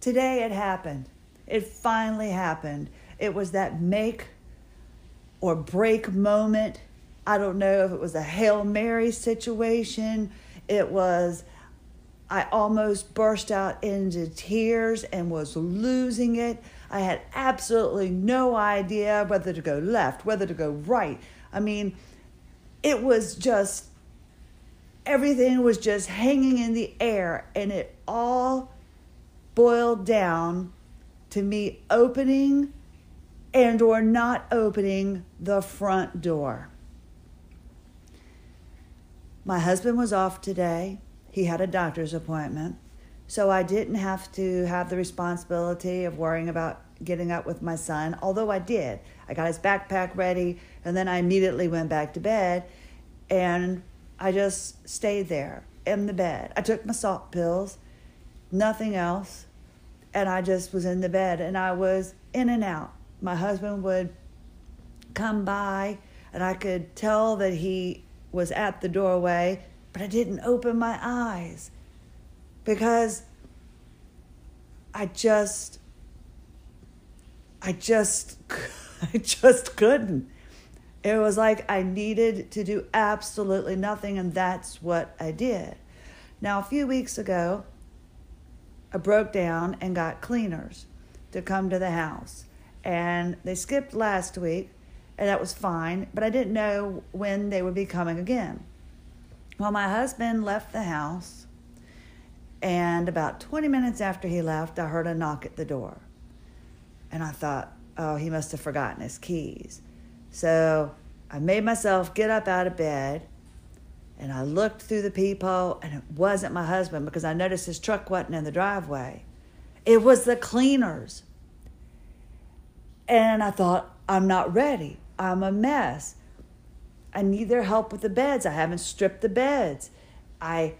Today it happened. It finally happened. It was that make or break moment. I don't know if it was a Hail Mary situation. It was, I almost burst out into tears and was losing it. I had absolutely no idea whether to go left, whether to go right. I mean, it was just, everything was just hanging in the air, and it all boiled down to me opening and or not opening the front door. My husband was off today. He had a doctor's appointment. So I didn't have to have the responsibility of worrying about getting up with my son, although I did. I got his backpack ready and then I immediately went back to bed and I just stayed there in the bed. I took my salt pills, nothing else, and I just was in the bed and I was in and out. My husband would come by and I could tell that he was at the doorway, but I didn't open my eyes because I just I just I just couldn't. It was like I needed to do absolutely nothing and that's what I did. Now a few weeks ago I broke down and got cleaners to come to the house. And they skipped last week and that was fine, but I didn't know when they would be coming again. Well, my husband left the house and about 20 minutes after he left, I heard a knock at the door. And I thought, oh, he must have forgotten his keys. So I made myself get up out of bed and I looked through the peephole and it wasn't my husband because I noticed his truck wasn't in the driveway. It was the cleaners. And I thought, I'm not ready. I'm a mess. I need their help with the beds. I haven't stripped the beds. I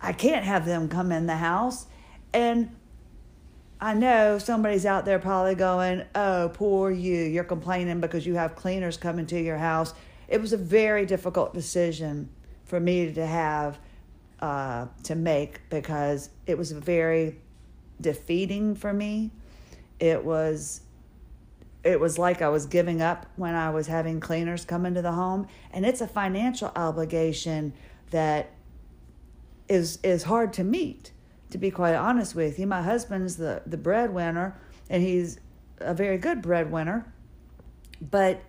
I can't have them come in the house. And I know somebody's out there probably going, Oh, poor you. You're complaining because you have cleaners coming to your house. It was a very difficult decision for me to have uh, to make because it was very defeating for me. It was it was like I was giving up when I was having cleaners come into the home and it's a financial obligation that is is hard to meet to be quite honest with you my husband's the the breadwinner and he's a very good breadwinner but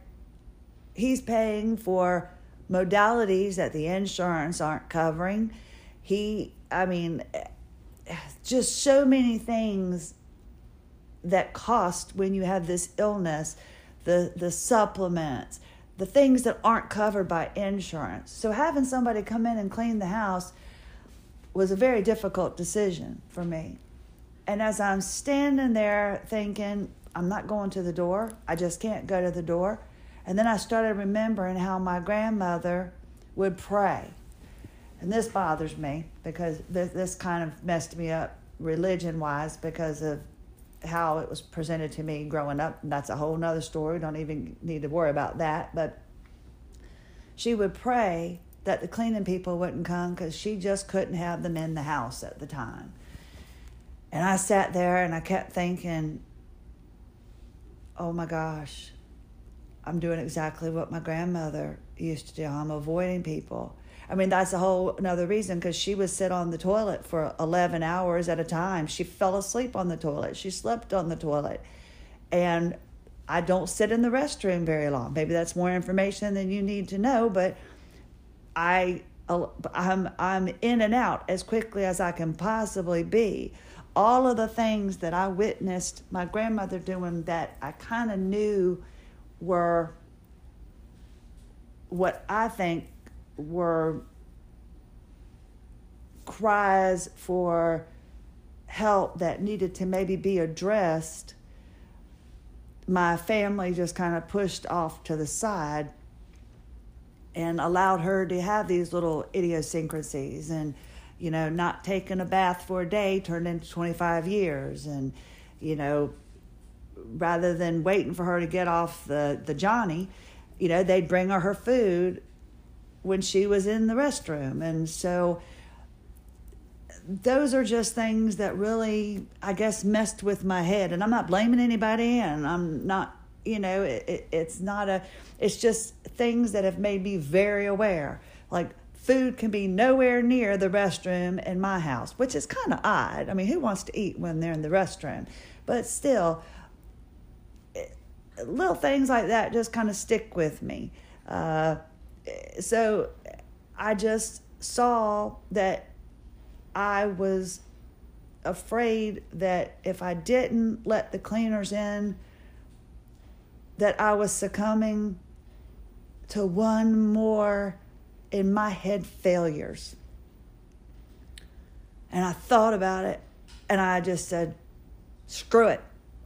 he's paying for modalities that the insurance aren't covering he i mean just so many things that cost when you have this illness the the supplements the things that aren't covered by insurance so having somebody come in and clean the house was a very difficult decision for me. And as I'm standing there thinking, I'm not going to the door, I just can't go to the door. And then I started remembering how my grandmother would pray. And this bothers me because this, this kind of messed me up religion wise because of how it was presented to me growing up. That's a whole nother story. Don't even need to worry about that. But she would pray that the cleaning people wouldn't come because she just couldn't have them in the house at the time. And I sat there and I kept thinking, oh my gosh, I'm doing exactly what my grandmother used to do. I'm avoiding people. I mean, that's a whole another reason because she would sit on the toilet for 11 hours at a time. She fell asleep on the toilet. She slept on the toilet. And I don't sit in the restroom very long. Maybe that's more information than you need to know, but I uh, I'm I'm in and out as quickly as I can possibly be. All of the things that I witnessed my grandmother doing that I kind of knew were what I think were cries for help that needed to maybe be addressed. My family just kind of pushed off to the side and allowed her to have these little idiosyncrasies and you know not taking a bath for a day turned into 25 years and you know rather than waiting for her to get off the the johnny you know they'd bring her her food when she was in the restroom and so those are just things that really, I guess, messed with my head. And I'm not blaming anybody, and I'm not, you know, it, it, it's not a, it's just things that have made me very aware. Like food can be nowhere near the restroom in my house, which is kind of odd. I mean, who wants to eat when they're in the restroom? But still, little things like that just kind of stick with me. Uh, so I just saw that I was afraid that if I didn't let the cleaners in, that I was succumbing to one more in my head failures. And I thought about it and I just said, screw it.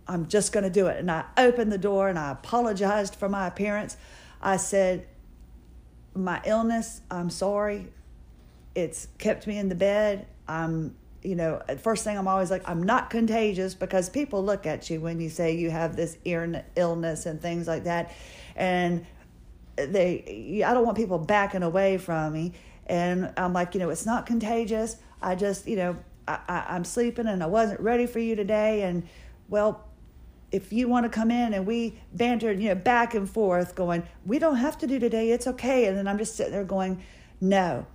I'm just going to do it. And I opened the door and I apologized for my appearance. I said, My illness, I'm sorry. It's kept me in the bed. I'm, you know, first thing I'm always like, I'm not contagious because people look at you when you say you have this ear illness and things like that. And they, I don't want people backing away from me. And I'm like, you know, it's not contagious. I just, you know, I, I, I'm sleeping and I wasn't ready for you today. And well, if you want to come in and we bantered, you know, back and forth, going, we don't have to do today, it's okay. And then I'm just sitting there going, no,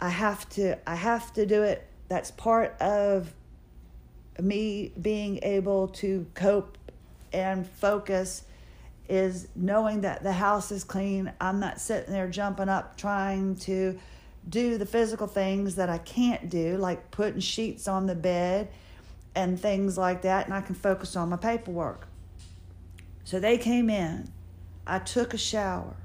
I have to, I have to do it. That's part of me being able to cope and focus is knowing that the house is clean. I'm not sitting there jumping up trying to do the physical things that I can't do, like putting sheets on the bed and things like that, and I can focus on my paperwork. So they came in. I took a shower.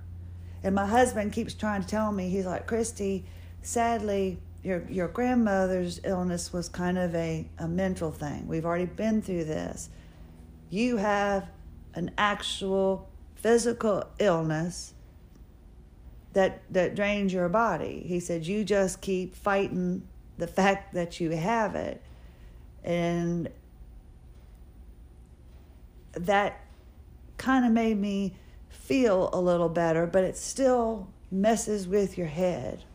And my husband keeps trying to tell me, he's like, Christie, sadly, your, your grandmother's illness was kind of a, a mental thing. We've already been through this. You have an actual physical illness that that drains your body. He said you just keep fighting the fact that you have it and that kind of made me feel a little better, but it still messes with your head.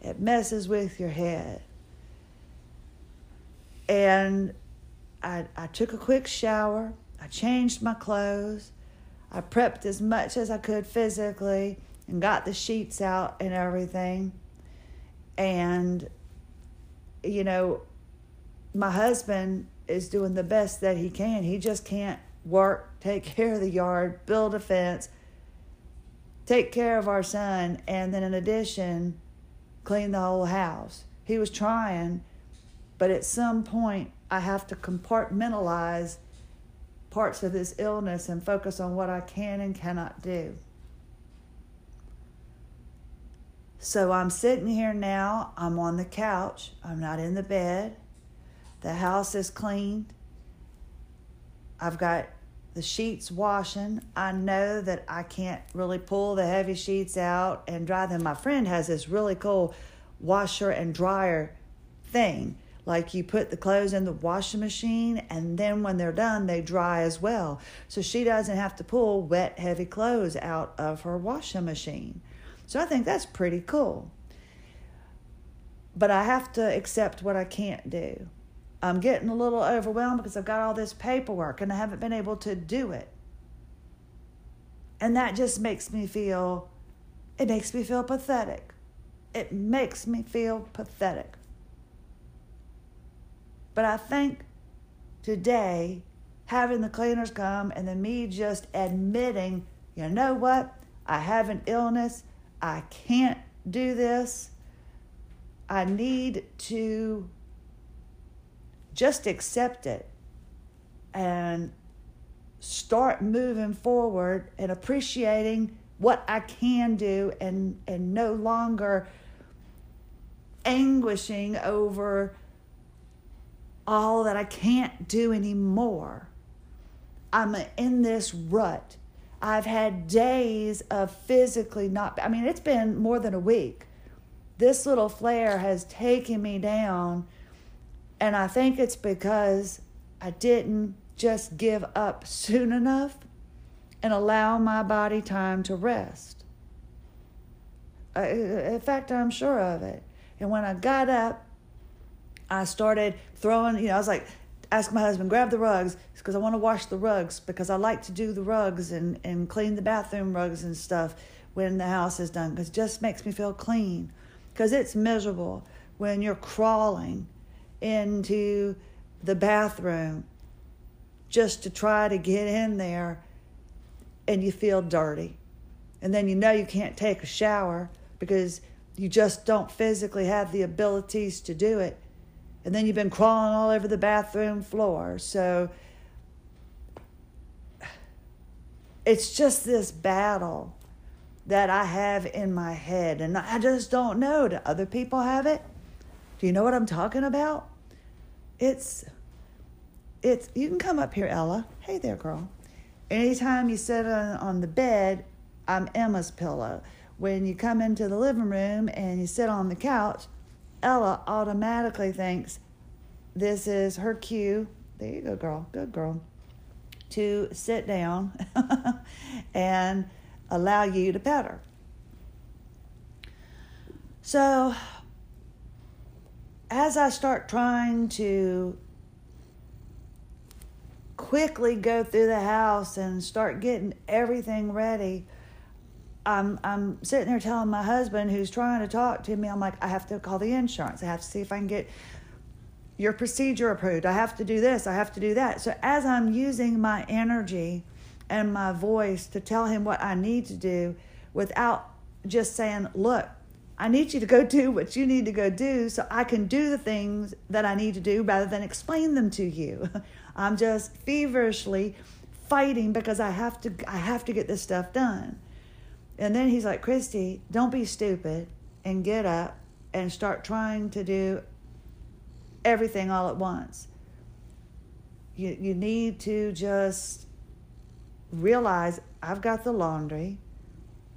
It messes with your head. And I, I took a quick shower. I changed my clothes. I prepped as much as I could physically and got the sheets out and everything. And, you know, my husband is doing the best that he can. He just can't work, take care of the yard, build a fence, take care of our son, and then in addition, clean the whole house. He was trying, but at some point, I have to compartmentalize parts of this illness and focus on what I can and cannot do. So I'm sitting here now, I'm on the couch, I'm not in the bed. The house is cleaned. I've got the sheets washing. I know that I can't really pull the heavy sheets out and dry them. My friend has this really cool washer and dryer thing. Like you put the clothes in the washing machine, and then when they're done, they dry as well. So she doesn't have to pull wet, heavy clothes out of her washing machine. So I think that's pretty cool. But I have to accept what I can't do. I'm getting a little overwhelmed because I've got all this paperwork and I haven't been able to do it. And that just makes me feel, it makes me feel pathetic. It makes me feel pathetic. But I think today, having the cleaners come and then me just admitting, you know what, I have an illness, I can't do this, I need to just accept it and start moving forward and appreciating what I can do and and no longer anguishing over all that I can't do anymore. I'm in this rut. I've had days of physically not I mean it's been more than a week. This little flare has taken me down and I think it's because I didn't just give up soon enough and allow my body time to rest. Uh, in fact, I'm sure of it. And when I got up I started throwing, you know, I was like, ask my husband, grab the rugs because I want to wash the rugs because I like to do the rugs and, and clean the bathroom rugs and stuff when the house is done because it just makes me feel clean because it's miserable when you're crawling into the bathroom just to try to get in there and you feel dirty. And then you know you can't take a shower because you just don't physically have the abilities to do it. And then you've been crawling all over the bathroom floor. So it's just this battle that I have in my head. And I just don't know. Do other people have it? Do you know what I'm talking about? It's, it's, you can come up here, Ella. Hey there, girl. Anytime you sit on, on the bed, I'm Emma's pillow. When you come into the living room and you sit on the couch, Ella automatically thinks this is her cue. There you go, girl. Good girl. To sit down and allow you to pet her. So, as I start trying to quickly go through the house and start getting everything ready, I'm I'm sitting there telling my husband who's trying to talk to me, I'm like, I have to call the insurance. I have to see if I can get your procedure approved. I have to do this. I have to do that. So as I'm using my energy and my voice to tell him what I need to do without just saying, look, I need you to go do what you need to go do so I can do the things that I need to do rather than explain them to you. I'm just feverishly fighting because I have to I have to get this stuff done. And then he's like, Christie, don't be stupid and get up and start trying to do everything all at once. You, you need to just realize I've got the laundry,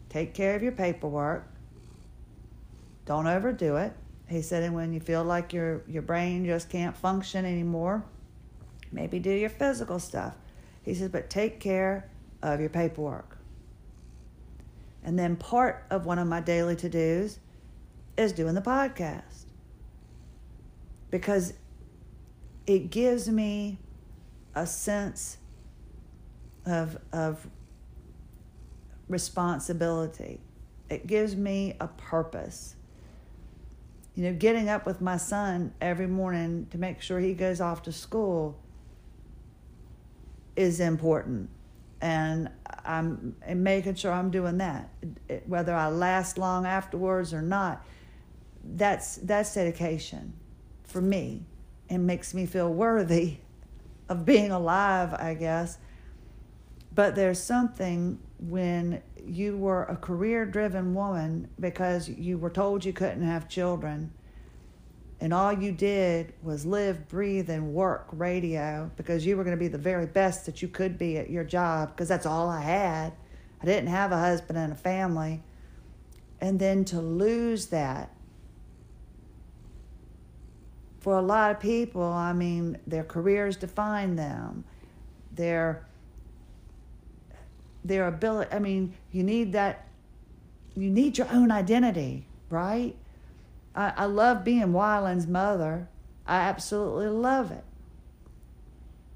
take care of your paperwork, don't overdo it. He said, and when you feel like your, your brain just can't function anymore, maybe do your physical stuff. He says, but take care of your paperwork. And then part of one of my daily to dos is doing the podcast because it gives me a sense of, of responsibility. It gives me a purpose. You know, getting up with my son every morning to make sure he goes off to school is important and I'm making sure I'm doing that. Whether I last long afterwards or not, that's that's dedication for me, and makes me feel worthy of being alive, I guess. But there's something when you were a career-driven woman because you were told you couldn't have children and all you did was live, breathe, and work radio because you were going to be the very best that you could be at your job because that's all I had. I didn't have a husband and a family. And then to lose that for a lot of people, I mean, their careers define them. Their their ability, I mean, you need that you need your own identity, right? I, I love being Wyland's mother. I absolutely love it.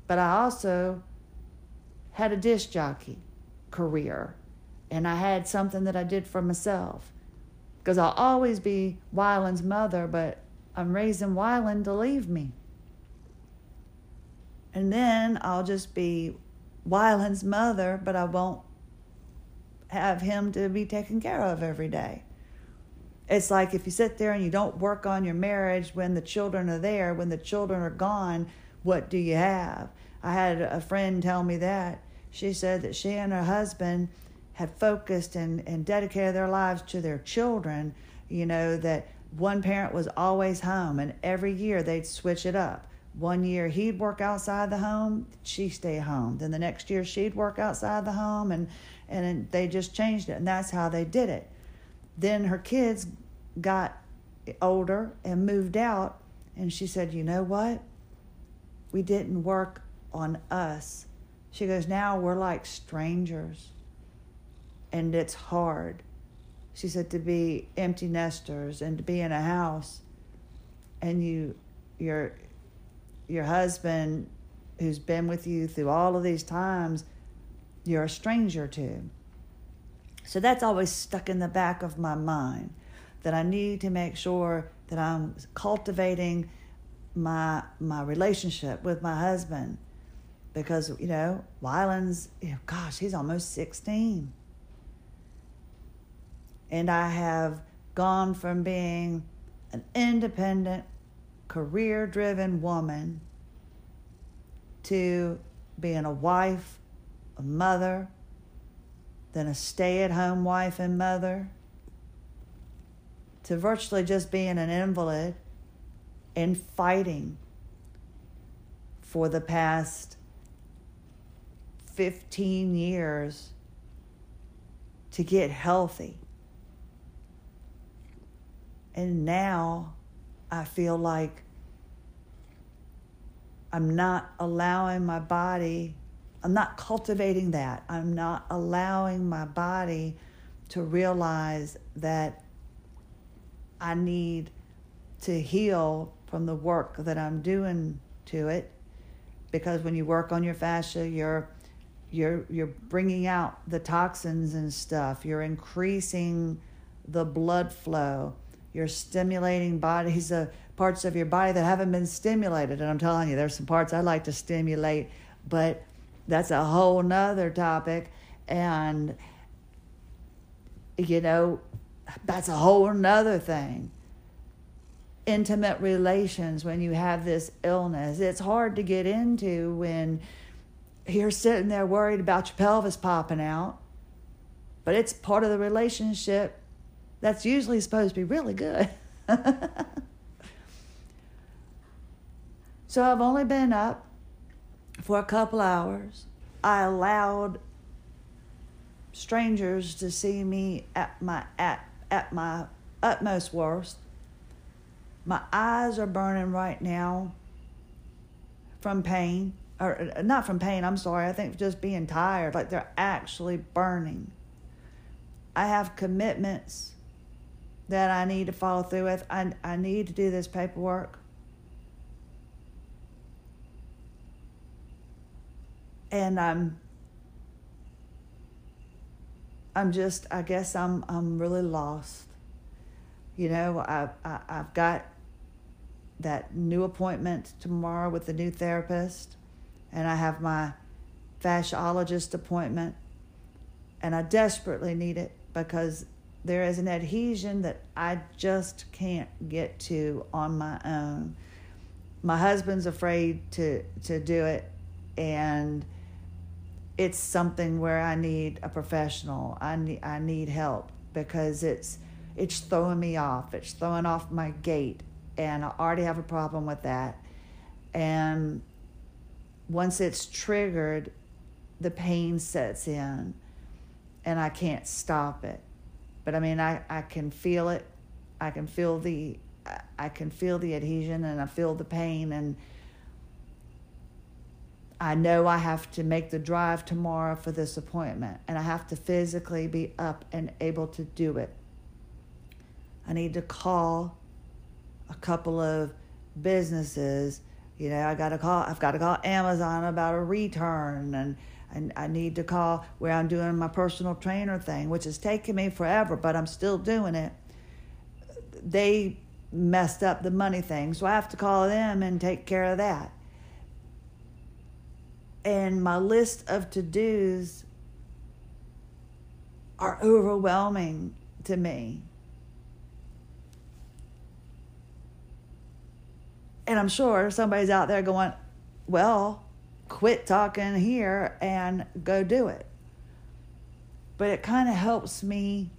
But I also had a disc jockey career, and I had something that I did for myself. Because I'll always be Wyland's mother, but I'm raising Wyland to leave me. And then I'll just be Wyland's mother, but I won't have him to be taken care of every day. It's like if you sit there and you don't work on your marriage when the children are there, when the children are gone, what do you have? I had a friend tell me that. She said that she and her husband had focused and, and dedicated their lives to their children, you know, that one parent was always home and every year they'd switch it up. One year he'd work outside the home, she stay home. Then the next year she'd work outside the home and and they just changed it and that's how they did it. Then her kids got older and moved out, and she said, You know what? We didn't work on us. She goes, Now we're like strangers, and it's hard. She said, To be empty nesters and to be in a house, and you your your husband who's been with you through all of these times you're a stranger to. So that's always stuck in the back of my mind that I need to make sure that I'm cultivating my my relationship with my husband because you know Wyland's you know, gosh he's almost 16 and I have gone from being an independent career driven woman to being a wife a mother, then a stay at home wife and mother, to virtually just being an invalid and fighting for the past 15 years to get healthy. And now I feel like I'm not allowing my body I'm not cultivating that. I'm not allowing my body to realize that I need to heal from the work that I'm doing to it. Because when you work on your fascia you're you're you're bringing out the toxins and stuff. You're increasing the blood flow you're stimulating bodies of parts of your body that haven't been stimulated and I'm telling you there's some parts I like to stimulate but that's a whole nother topic. And, you know, that's a whole nother thing. Intimate relations when you have this illness. It's hard to get into when you're sitting there worried about your pelvis popping out, but it's part of the relationship that's usually supposed to be really good. so I've only been up for a couple hours. I allowed strangers to see me at my at at my utmost worst. My eyes are burning right now from pain or uh, not from pain, I'm sorry. I think just being tired, like they're actually burning. I have commitments that I need to follow through with. I I need to do this paperwork. and I'm I'm just I guess I'm I'm really lost. You know, I, I I've got that new appointment tomorrow with the new therapist, and I have my fasciologist appointment, and I desperately need it because there is an adhesion that I just can't get to on my own. My husband's afraid to to do it, and it's something where I need a professional. I need I need help because it's it's throwing me off. It's throwing off my gait, and I already have a problem with that. And once it's triggered, the pain sets in, and I can't stop it. But I mean, I, I can feel it. I can feel the I can feel the adhesion, and I feel the pain, and I know I have to make the drive tomorrow for this appointment and I have to physically be up and able to do it. I need to call a couple of businesses. You know, I got to call. I've got to call Amazon about a return, and and I need to call where I'm doing my personal trainer thing, which is taking me forever, but I'm still doing it. They messed up the money thing, so I have to call them and take care of that and my list of to dos are overwhelming to me. And I'm sure somebody's out there going, well, quit talking here and go do it. But it kind of helps me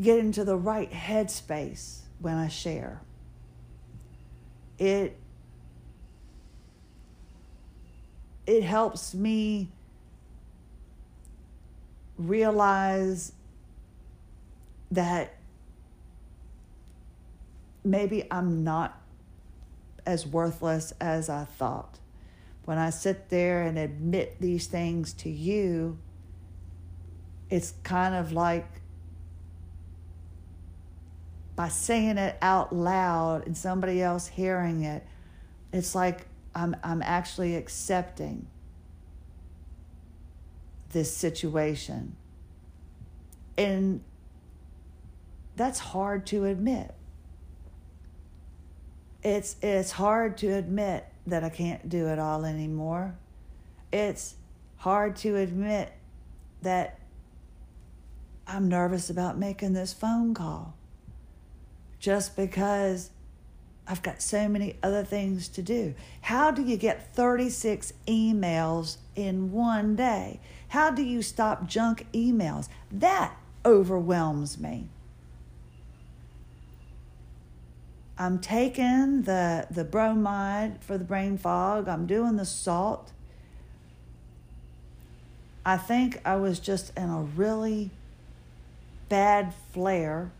get into the right headspace when I share. It it helps me realize that maybe I'm not as worthless as I thought. When I sit there and admit these things to you, it's kind of like by saying it out loud and somebody else hearing it, it's like I'm, I'm actually accepting this situation. And that's hard to admit. It's, it's hard to admit that I can't do it all anymore. It's hard to admit that I'm nervous about making this phone call just because I've got so many other things to do. How do you get 36 emails in one day? How do you stop junk emails? That overwhelms me. I'm taking the, the bromide for the brain fog, I'm doing the salt. I think I was just in a really bad flare.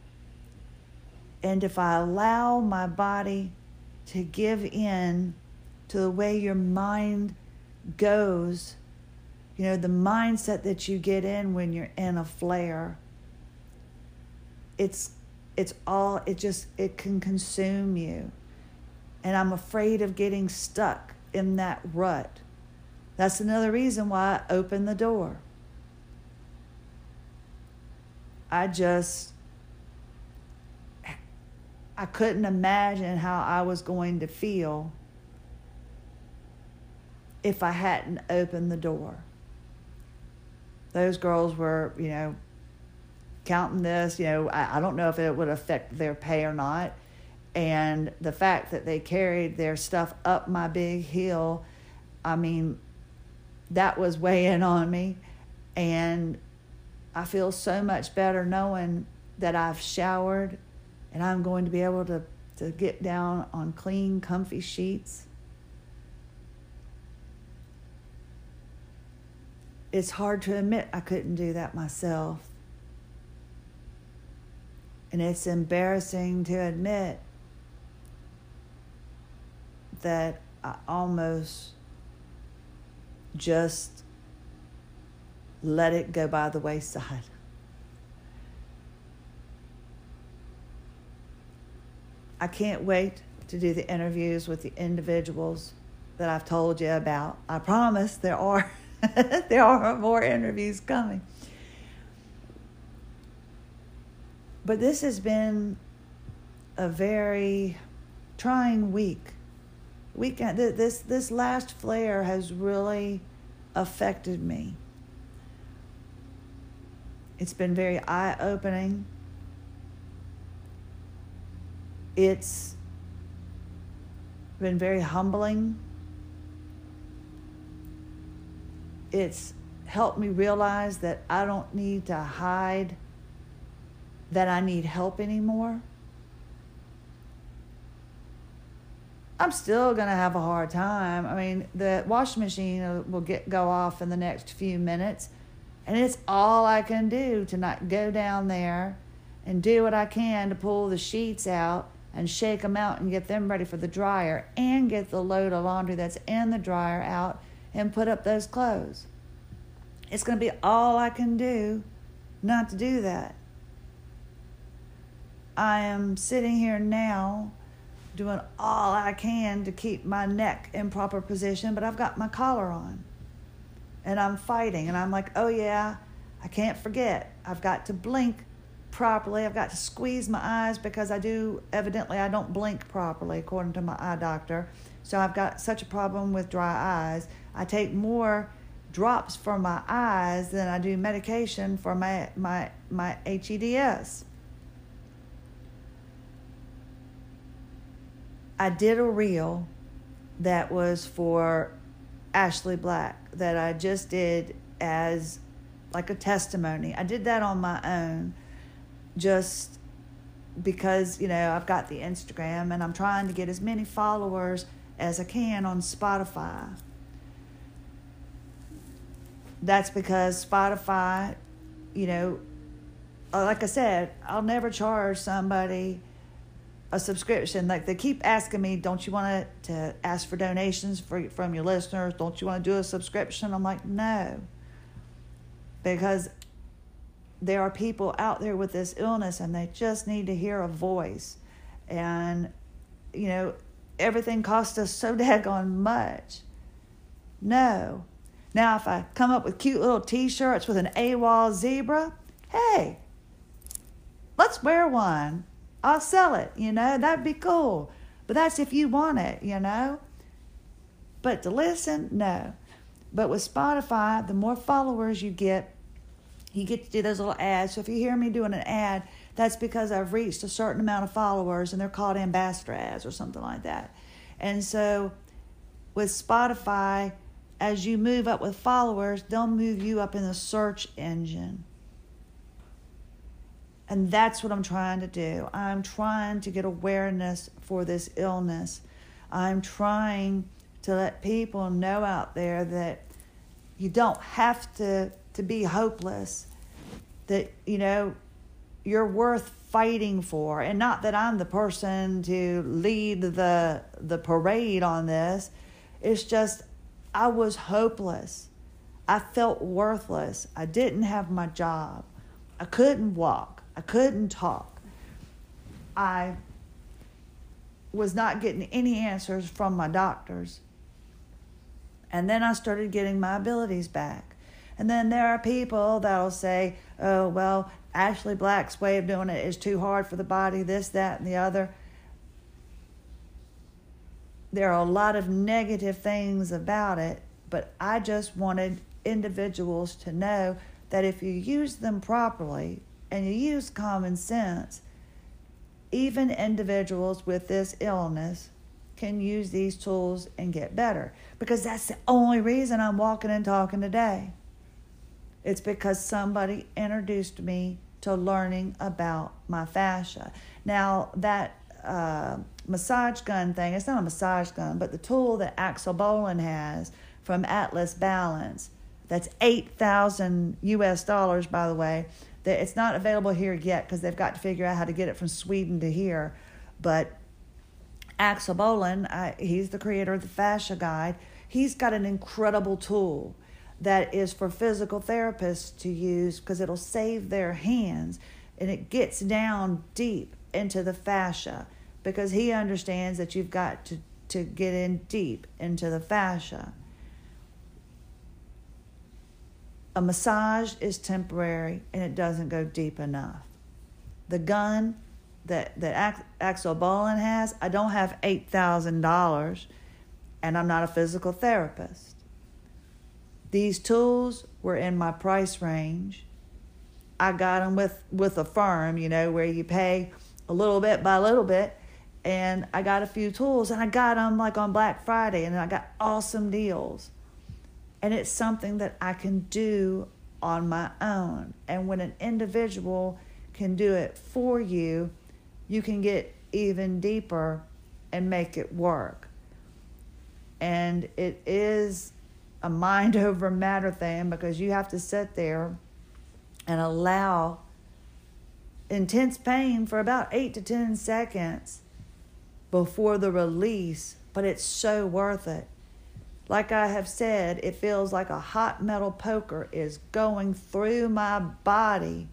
And if I allow my body to give in to the way your mind goes, you know, the mindset that you get in when you're in a flare, it's it's all it just it can consume you. And I'm afraid of getting stuck in that rut. That's another reason why I opened the door. I just I couldn't imagine how I was going to feel if I hadn't opened the door. Those girls were, you know, counting this, you know, I, I don't know if it would affect their pay or not. And the fact that they carried their stuff up my big hill, I mean, that was weighing on me. And I feel so much better knowing that I've showered and I'm going to be able to, to get down on clean, comfy sheets. It's hard to admit I couldn't do that myself. And it's embarrassing to admit that I almost just let it go by the wayside. I can't wait to do the interviews with the individuals that I've told you about. I promise there are there are more interviews coming. But this has been a very trying week. Weekend this this last flare has really affected me. It's been very eye opening. It's been very humbling. It's helped me realize that I don't need to hide that I need help anymore. I'm still going to have a hard time. I mean, the washing machine uh, will get go off in the next few minutes, and it's all I can do to not go down there and do what I can to pull the sheets out and shake them out and get them ready for the dryer and get the load of laundry that's in the dryer out and put up those clothes. It's going to be all I can do not to do that. I am sitting here now doing all I can to keep my neck in proper position, but I've got my collar on and I'm fighting. And I'm like, oh yeah, I can't forget. I've got to blink properly. I've got to squeeze my eyes because I do, evidently, I don't blink properly, according to my eye doctor. So I've got such a problem with dry eyes. I take more drops for my eyes than I do medication for my, my, my HEDS. I did a reel that was for Ashley Black that I just did as like a testimony. I did that on my own just because, you know, I've got the Instagram and I'm trying to get as many followers as I can on Spotify. That's because Spotify, you know, uh, like I said, I'll never charge somebody a subscription. Like they keep asking me, "Don't you want to, to ask for donations for, from your listeners? Don't you want to do a subscription?" I'm like, "No," because there are people out there with this illness and they just need to hear a voice. And, you know, everything costs us so daggone much. No. Now, if I come up with cute little t shirts with an AWOL zebra, hey, let's wear one. I'll sell it, you know, that'd be cool. But that's if you want it, you know. But to listen, no. But with Spotify, the more followers you get, you get to do those little ads. So if you hear me doing an ad, that's because I've reached a certain amount of followers and they're called ambassador ads or something like that. And so with Spotify, as you move up with followers, they'll move you up in the search engine. And that's what I'm trying to do. I'm trying to get awareness for this illness. I'm trying to let people know out there that you don't have to, to be hopeless, that, you know, you're worth fighting for. And not that I'm the person to lead the, the parade on this. It's just, I was hopeless. I felt worthless. I didn't have my job. I couldn't walk. I couldn't talk. I was not getting any answers from my doctors. And then I started getting my abilities back. And then there are people that'll say, oh, well, Ashley Black's way of doing it is too hard for the body, this, that, and the other. There are a lot of negative things about it, but I just wanted individuals to know that if you use them properly, and you use common sense, even individuals with this illness can use these tools and get better. Because that's the only reason I'm walking and talking today. It's because somebody introduced me to learning about my fascia. Now, that uh, massage gun thing, it's not a massage gun, but the tool that Axel Bolin has from Atlas Balance, that's 8,000 US dollars, by the way that it's not available here yet because they've got to figure out how to get it from Sweden to here. But Axel Bolin, I, he's the creator of the Fascia Guide. He's got an incredible tool that is for physical therapists to use because it'll save their hands and it gets down deep into the fascia because he understands that you've got to, to get in deep into the fascia. A massage is temporary and it doesn't go deep enough. The gun that, that Axel Bolin has, I don't have $8,000 and I'm not a physical therapist. These tools were in my price range. I got them with, with a firm, you know, where you pay a little bit by little bit. And I got a few tools and I got them like on Black Friday and I got awesome deals and it's something that I can do on my own. And when an individual can do it for you, you can get even deeper and make it work. And it is a mind over matter thing because you have to sit there and allow intense pain for about eight to 10 seconds before the release, but it's so worth it. Like I have said, it feels like a hot metal poker is going through my body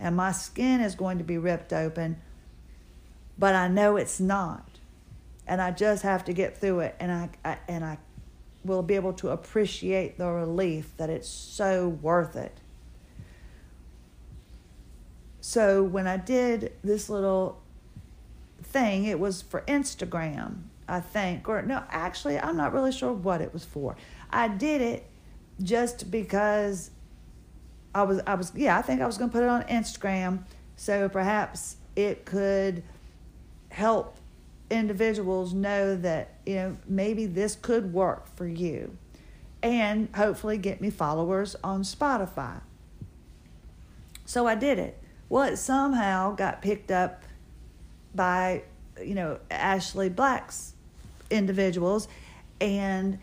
and my skin is going to be ripped open, but I know it's not. And I just have to get through it and I, I and I will be able to appreciate the relief that it's so worth it. So when I did this little thing, it was for Instagram I think. Or no, actually, I'm not really sure what it was for. I did it just because I was I was yeah, I think I was going to put it on Instagram so perhaps it could help individuals know that, you know, maybe this could work for you and hopefully get me followers on Spotify. So I did it. Well, it somehow got picked up by, you know, Ashley Black's individuals and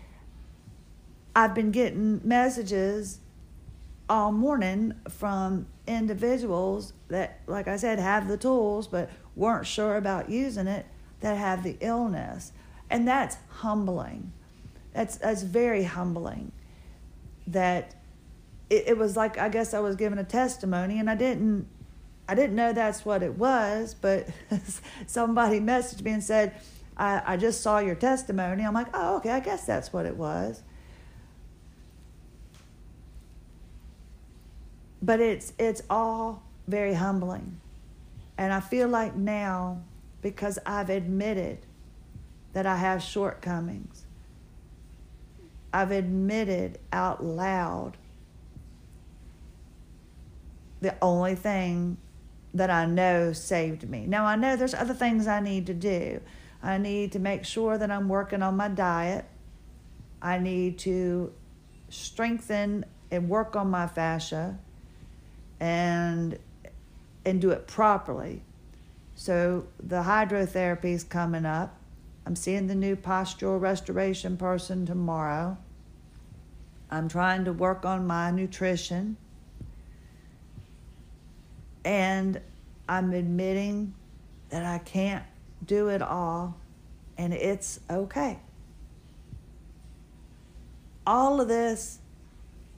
I've been getting messages all morning from individuals that like I said have the tools but weren't sure about using it that have the illness. And that's humbling. That's that's very humbling that it, it was like I guess I was giving a testimony, and I didn't I didn't know that's what it was, but somebody messaged me and said, I, I just saw your testimony. I'm like, oh, okay, I guess that's what it was. But it's it's all very humbling. And I feel like now, because I've admitted that I have shortcomings, I've admitted out loud the only thing that I know saved me. Now, I know there's other things I need to do. I need to make sure that I'm working on my diet. I need to strengthen and work on my fascia and and do it properly. So the hydrotherapy is coming up. I'm seeing the new postural restoration person tomorrow. I'm trying to work on my nutrition. And I'm admitting that I can't do it all, and it's okay. All of this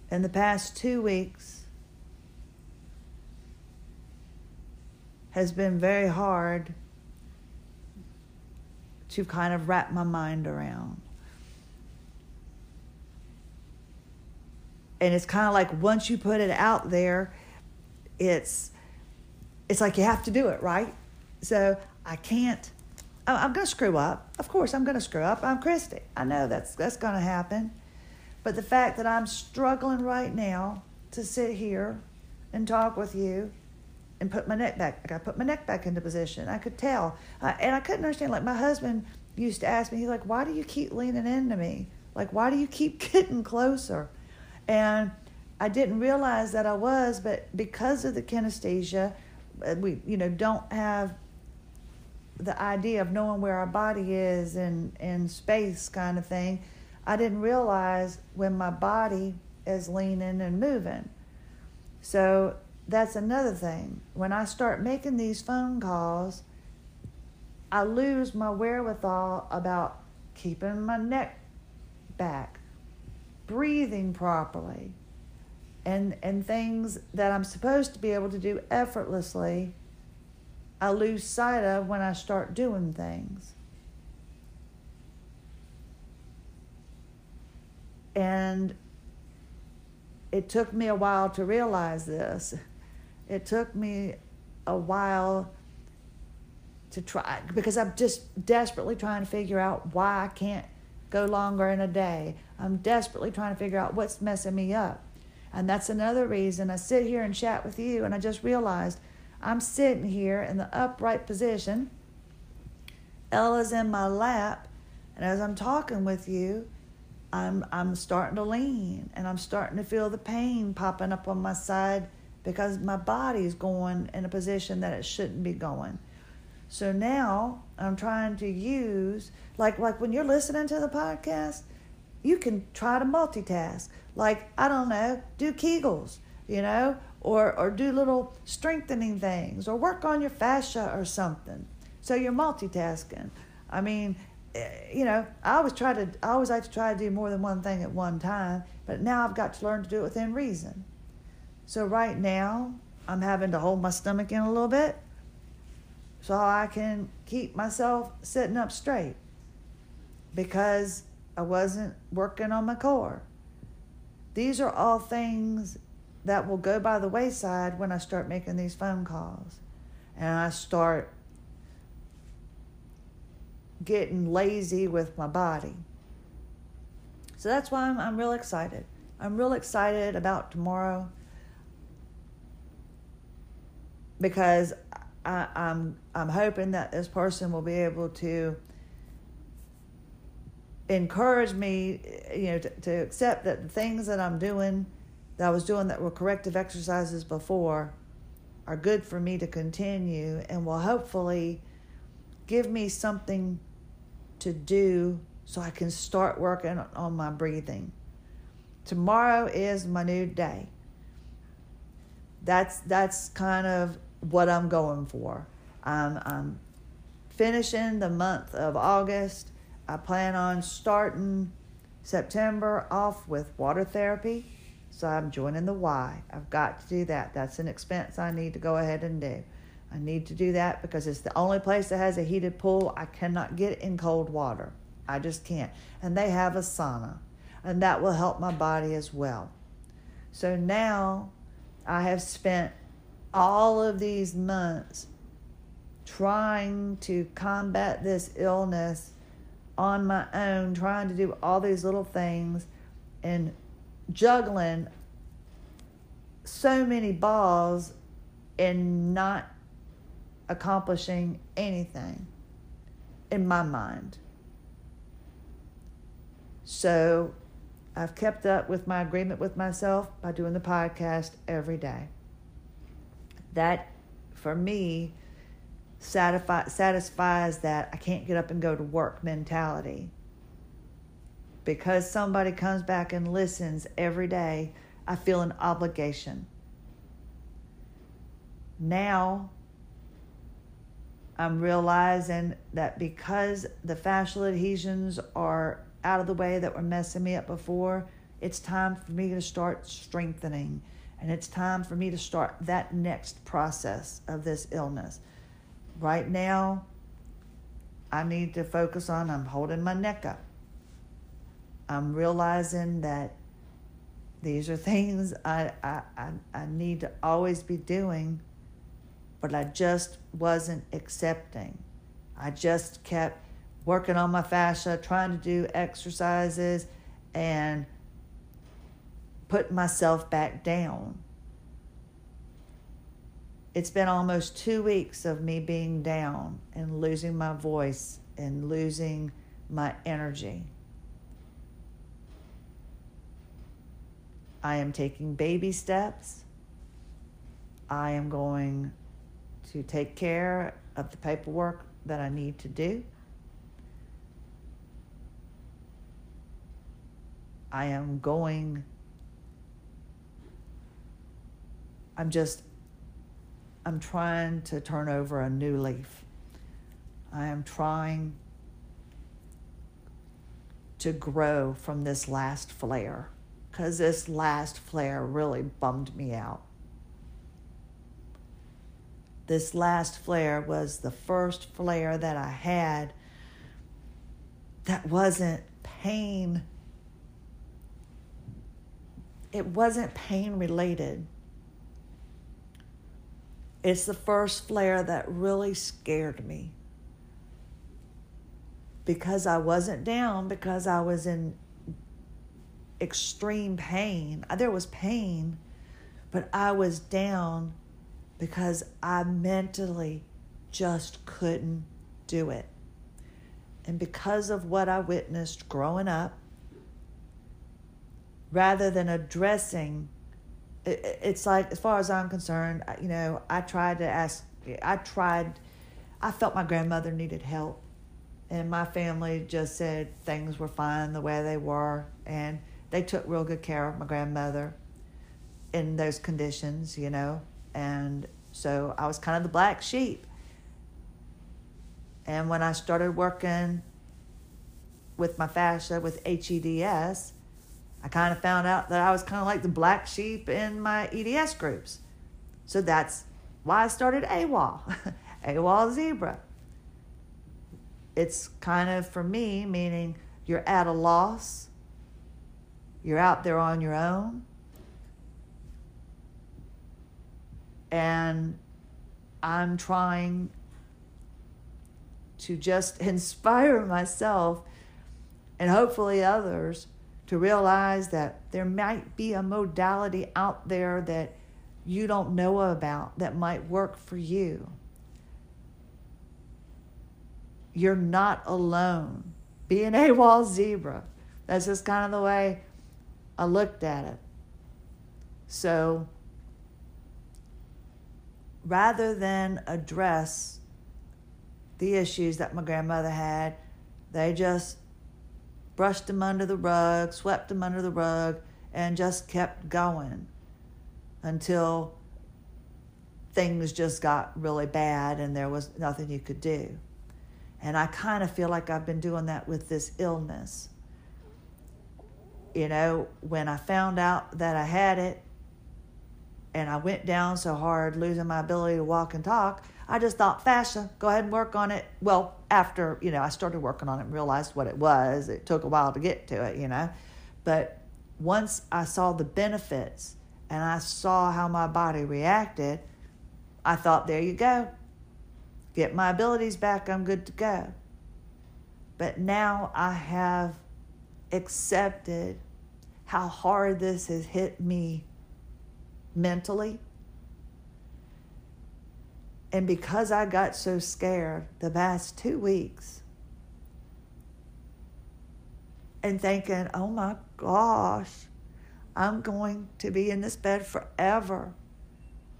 in the past two weeks has been very hard to kind of wrap my mind around. And it's kind of like once you put it out there, it's it's like you have to do it, right? So I can't. I'm going to screw up. Of course, I'm going to screw up. I'm Christie. I know that's that's going to happen. But the fact that I'm struggling right now to sit here and talk with you and put my neck back, I put my neck back into position. I could tell, uh, and I couldn't understand. Like my husband used to ask me, he's like, "Why do you keep leaning into me? Like, why do you keep getting closer?" And I didn't realize that I was, but because of the kinesthesia, uh, we you know don't have the idea of knowing where our body is in in space kind of thing i didn't realize when my body is leaning and moving. So that's another thing. When i start making these phone calls i lose my wherewithal about keeping my neck back breathing properly and and things that I'm supposed to be able to do effortlessly, I lose sight of when I start doing things. And it took me a while to realize this. It took me a while to try because I'm just desperately trying to figure out why I can't go longer in a day. I'm desperately trying to figure out what's messing me up. And that's another reason I sit here and chat with you, and I just realized I'm sitting here in the upright position. Ella's in my lap, and as I'm talking with you, I'm I'm starting to lean, and I'm starting to feel the pain popping up on my side because my body's going in a position that it shouldn't be going. So now I'm trying to use like like when you're listening to the podcast, you can try to multitask. Like, I don't know, do Kegels, you know, or, or do little strengthening things, or work on your fascia or something. So you're multitasking. I mean, eh, you know, I always try to, I always like to try to do more than one thing at one time, but now I've got to learn to do it within reason. So right now, I'm having to hold my stomach in a little bit so I can keep myself sitting up straight because I wasn't working on my core. These are all things that will go by the wayside when I start making these phone calls and I start getting lazy with my body. So that's why I'm, I'm real excited. I'm real excited about tomorrow because I, I'm I'm hoping that this person will be able to encourage me, you know, to, to accept that the things that I'm doing, that I was doing that were corrective exercises before, are good for me to continue and will hopefully give me something to do so I can start working on my breathing. Tomorrow is my new day. That's that's kind of what I'm going for. I'm, I'm finishing the month of August I plan on starting September off with water therapy So I'm joining the Y. I've got to do that. That's an expense I need to go ahead and do. I need to do that because it's the only place that has a heated pool. I cannot get in cold water. I just can't. And they have a sauna, and that will help my body as well. So now I have spent all of these months trying to combat this illness on my own, trying to do all these little things and juggling so many balls and not accomplishing anything in my mind. So I've kept up with my agreement with myself by doing the podcast every day. That, for me, satisfies that I can't get up and go to work mentality. Because somebody comes back and listens every day, I feel an obligation. Now, I'm realizing that because the fascial adhesions are out of the way that were messing me up before, it's time for me to start strengthening. And it's time for me to start that next process of this illness. Right now, I need to focus on I'm holding my neck up. I'm realizing that these are things I, I, I, I need to always be doing, but I just wasn't accepting. I just kept working on my fascia, trying to do exercises, and putting myself back down. It's been almost two weeks of me being down and losing my voice and losing my energy. I am taking baby steps. I am going to take care of the paperwork that I need to do. I am going, I'm just, I'm trying to turn over a new leaf. I am trying to grow from this last flare because this last flare really bummed me out. This last flare was the first flare that I had that wasn't pain it wasn't pain related. It's the first flare that really scared me because I wasn't down, because I was in extreme pain. There was pain, but I was down because I mentally just couldn't do it. And because of what I witnessed growing up, rather than addressing it's like as far as i'm concerned you know i tried to ask i tried i felt my grandmother needed help and my family just said things were fine the way they were and they took real good care of my grandmother in those conditions you know and so i was kind of the black sheep and when i started working with my fascia with hEDS I kind of found out that I was kind of like the black sheep in my EDS groups. So that's why I started AWOL, AWOL Zebra. It's kind of for me, meaning you're at a loss, you're out there on your own, and I'm trying to just inspire myself and hopefully others to realize that there might be a modality out there that you don't know about that might work for you. You're not alone. Be an AWOL zebra. That's just kind of the way I looked at it. So rather than address the issues that my grandmother had, they just brushed them under the rug, swept them under the rug, and just kept going until things just got really bad and there was nothing you could do. And I kind of feel like I've been doing that with this illness. You know, when I found out that I had it and I went down so hard, losing my ability to walk and talk, I just thought, fascia, go ahead and work on it. Well, after, you know, I started working on it and realized what it was, it took a while to get to it, you know. But once I saw the benefits and I saw how my body reacted, I thought, there you go. Get my abilities back, I'm good to go. But now I have accepted how hard this has hit me mentally. And because I got so scared the past two weeks and thinking, oh my gosh, I'm going to be in this bed forever.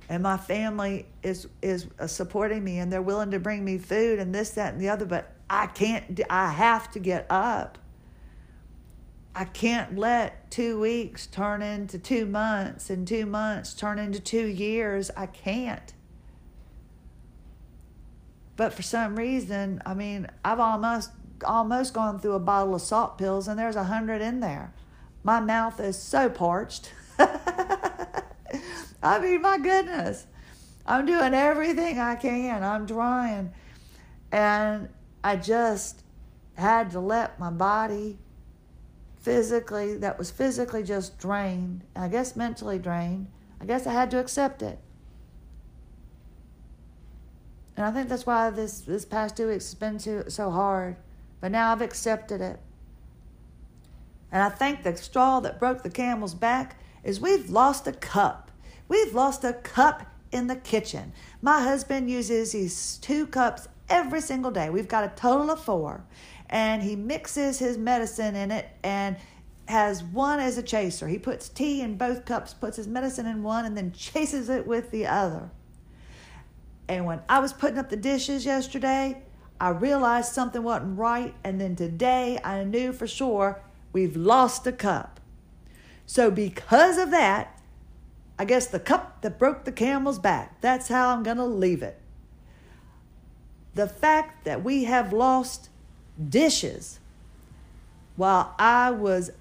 And my family is, is uh, supporting me and they're willing to bring me food and this, that, and the other, but I can't, I have to get up. I can't let two weeks turn into two months and two months turn into two years. I can't. But for some reason, I mean, I've almost almost gone through a bottle of salt pills and there's a hundred in there. My mouth is so parched. I mean, my goodness. I'm doing everything I can. I'm trying. And I just had to let my body physically, that was physically just drained, and I guess mentally drained, I guess I had to accept it. And I think that's why this, this past two weeks has been too, so hard. But now I've accepted it. And I think the straw that broke the camel's back is we've lost a cup. We've lost a cup in the kitchen. My husband uses these two cups every single day. We've got a total of four and he mixes his medicine in it and has one as a chaser. He puts tea in both cups, puts his medicine in one, and then chases it with the other. And when I was putting up the dishes yesterday, I realized something wasn't right. And then today I knew for sure we've lost a cup. So, because of that, I guess the cup that broke the camel's back, that's how I'm going to leave it. The fact that we have lost dishes while I was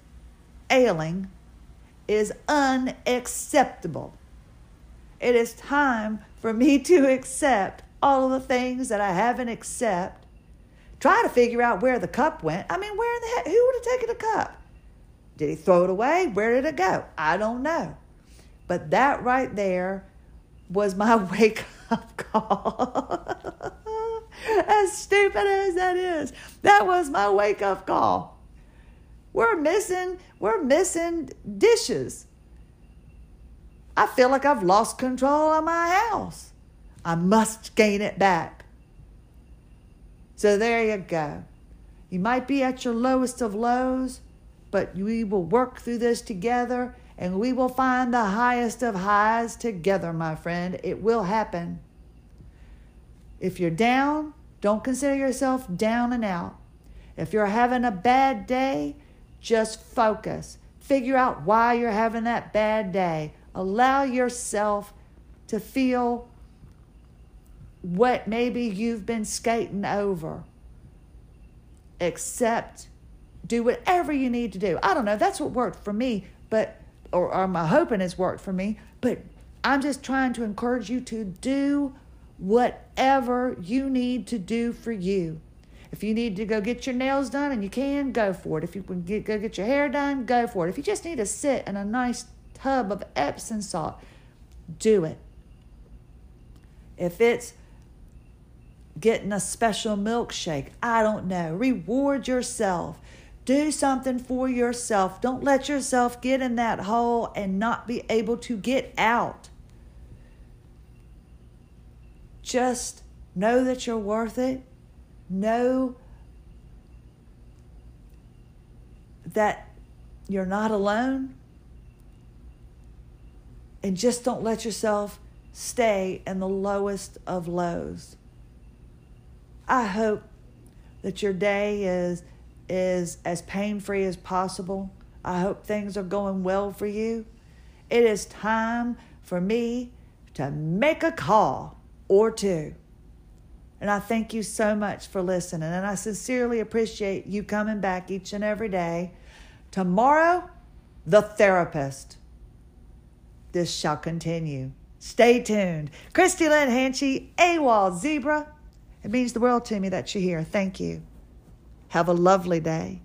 ailing is unacceptable. It is time for me to accept all of the things that I haven't accepted. Try to figure out where the cup went. I mean, where in the heck? Who would have taken a cup? Did he throw it away? Where did it go? I don't know. But that right there was my wake up call. as stupid as that is, that was my wake up call. We're missing, we're missing dishes. I feel like I've lost control of my house. I must gain it back. So there you go. You might be at your lowest of lows, but we will work through this together and we will find the highest of highs together, my friend. It will happen. If you're down, don't consider yourself down and out. If you're having a bad day, just focus. Figure out why you're having that bad day. Allow yourself to feel what maybe you've been skating over. Accept, do whatever you need to do. I don't know, that's what worked for me, but or, or I'm hoping it's worked for me, but I'm just trying to encourage you to do whatever you need to do for you. If you need to go get your nails done and you can, go for it. If you can get, go get your hair done, go for it. If you just need to sit in a nice tub of Epsom salt, do it. If it's getting a special milkshake, I don't know, reward yourself. Do something for yourself. Don't let yourself get in that hole and not be able to get out. Just know that you're worth it. Know that you're not alone. And just don't let yourself stay in the lowest of lows. I hope that your day is is as pain-free as possible. I hope things are going well for you. It is time for me to make a call or two. And I thank you so much for listening. And I sincerely appreciate you coming back each and every day. Tomorrow, the therapist. This shall continue. Stay tuned. Christie Lynn Hanchey, AWOL Zebra. It means the world to me that you're here. Thank you. Have a lovely day.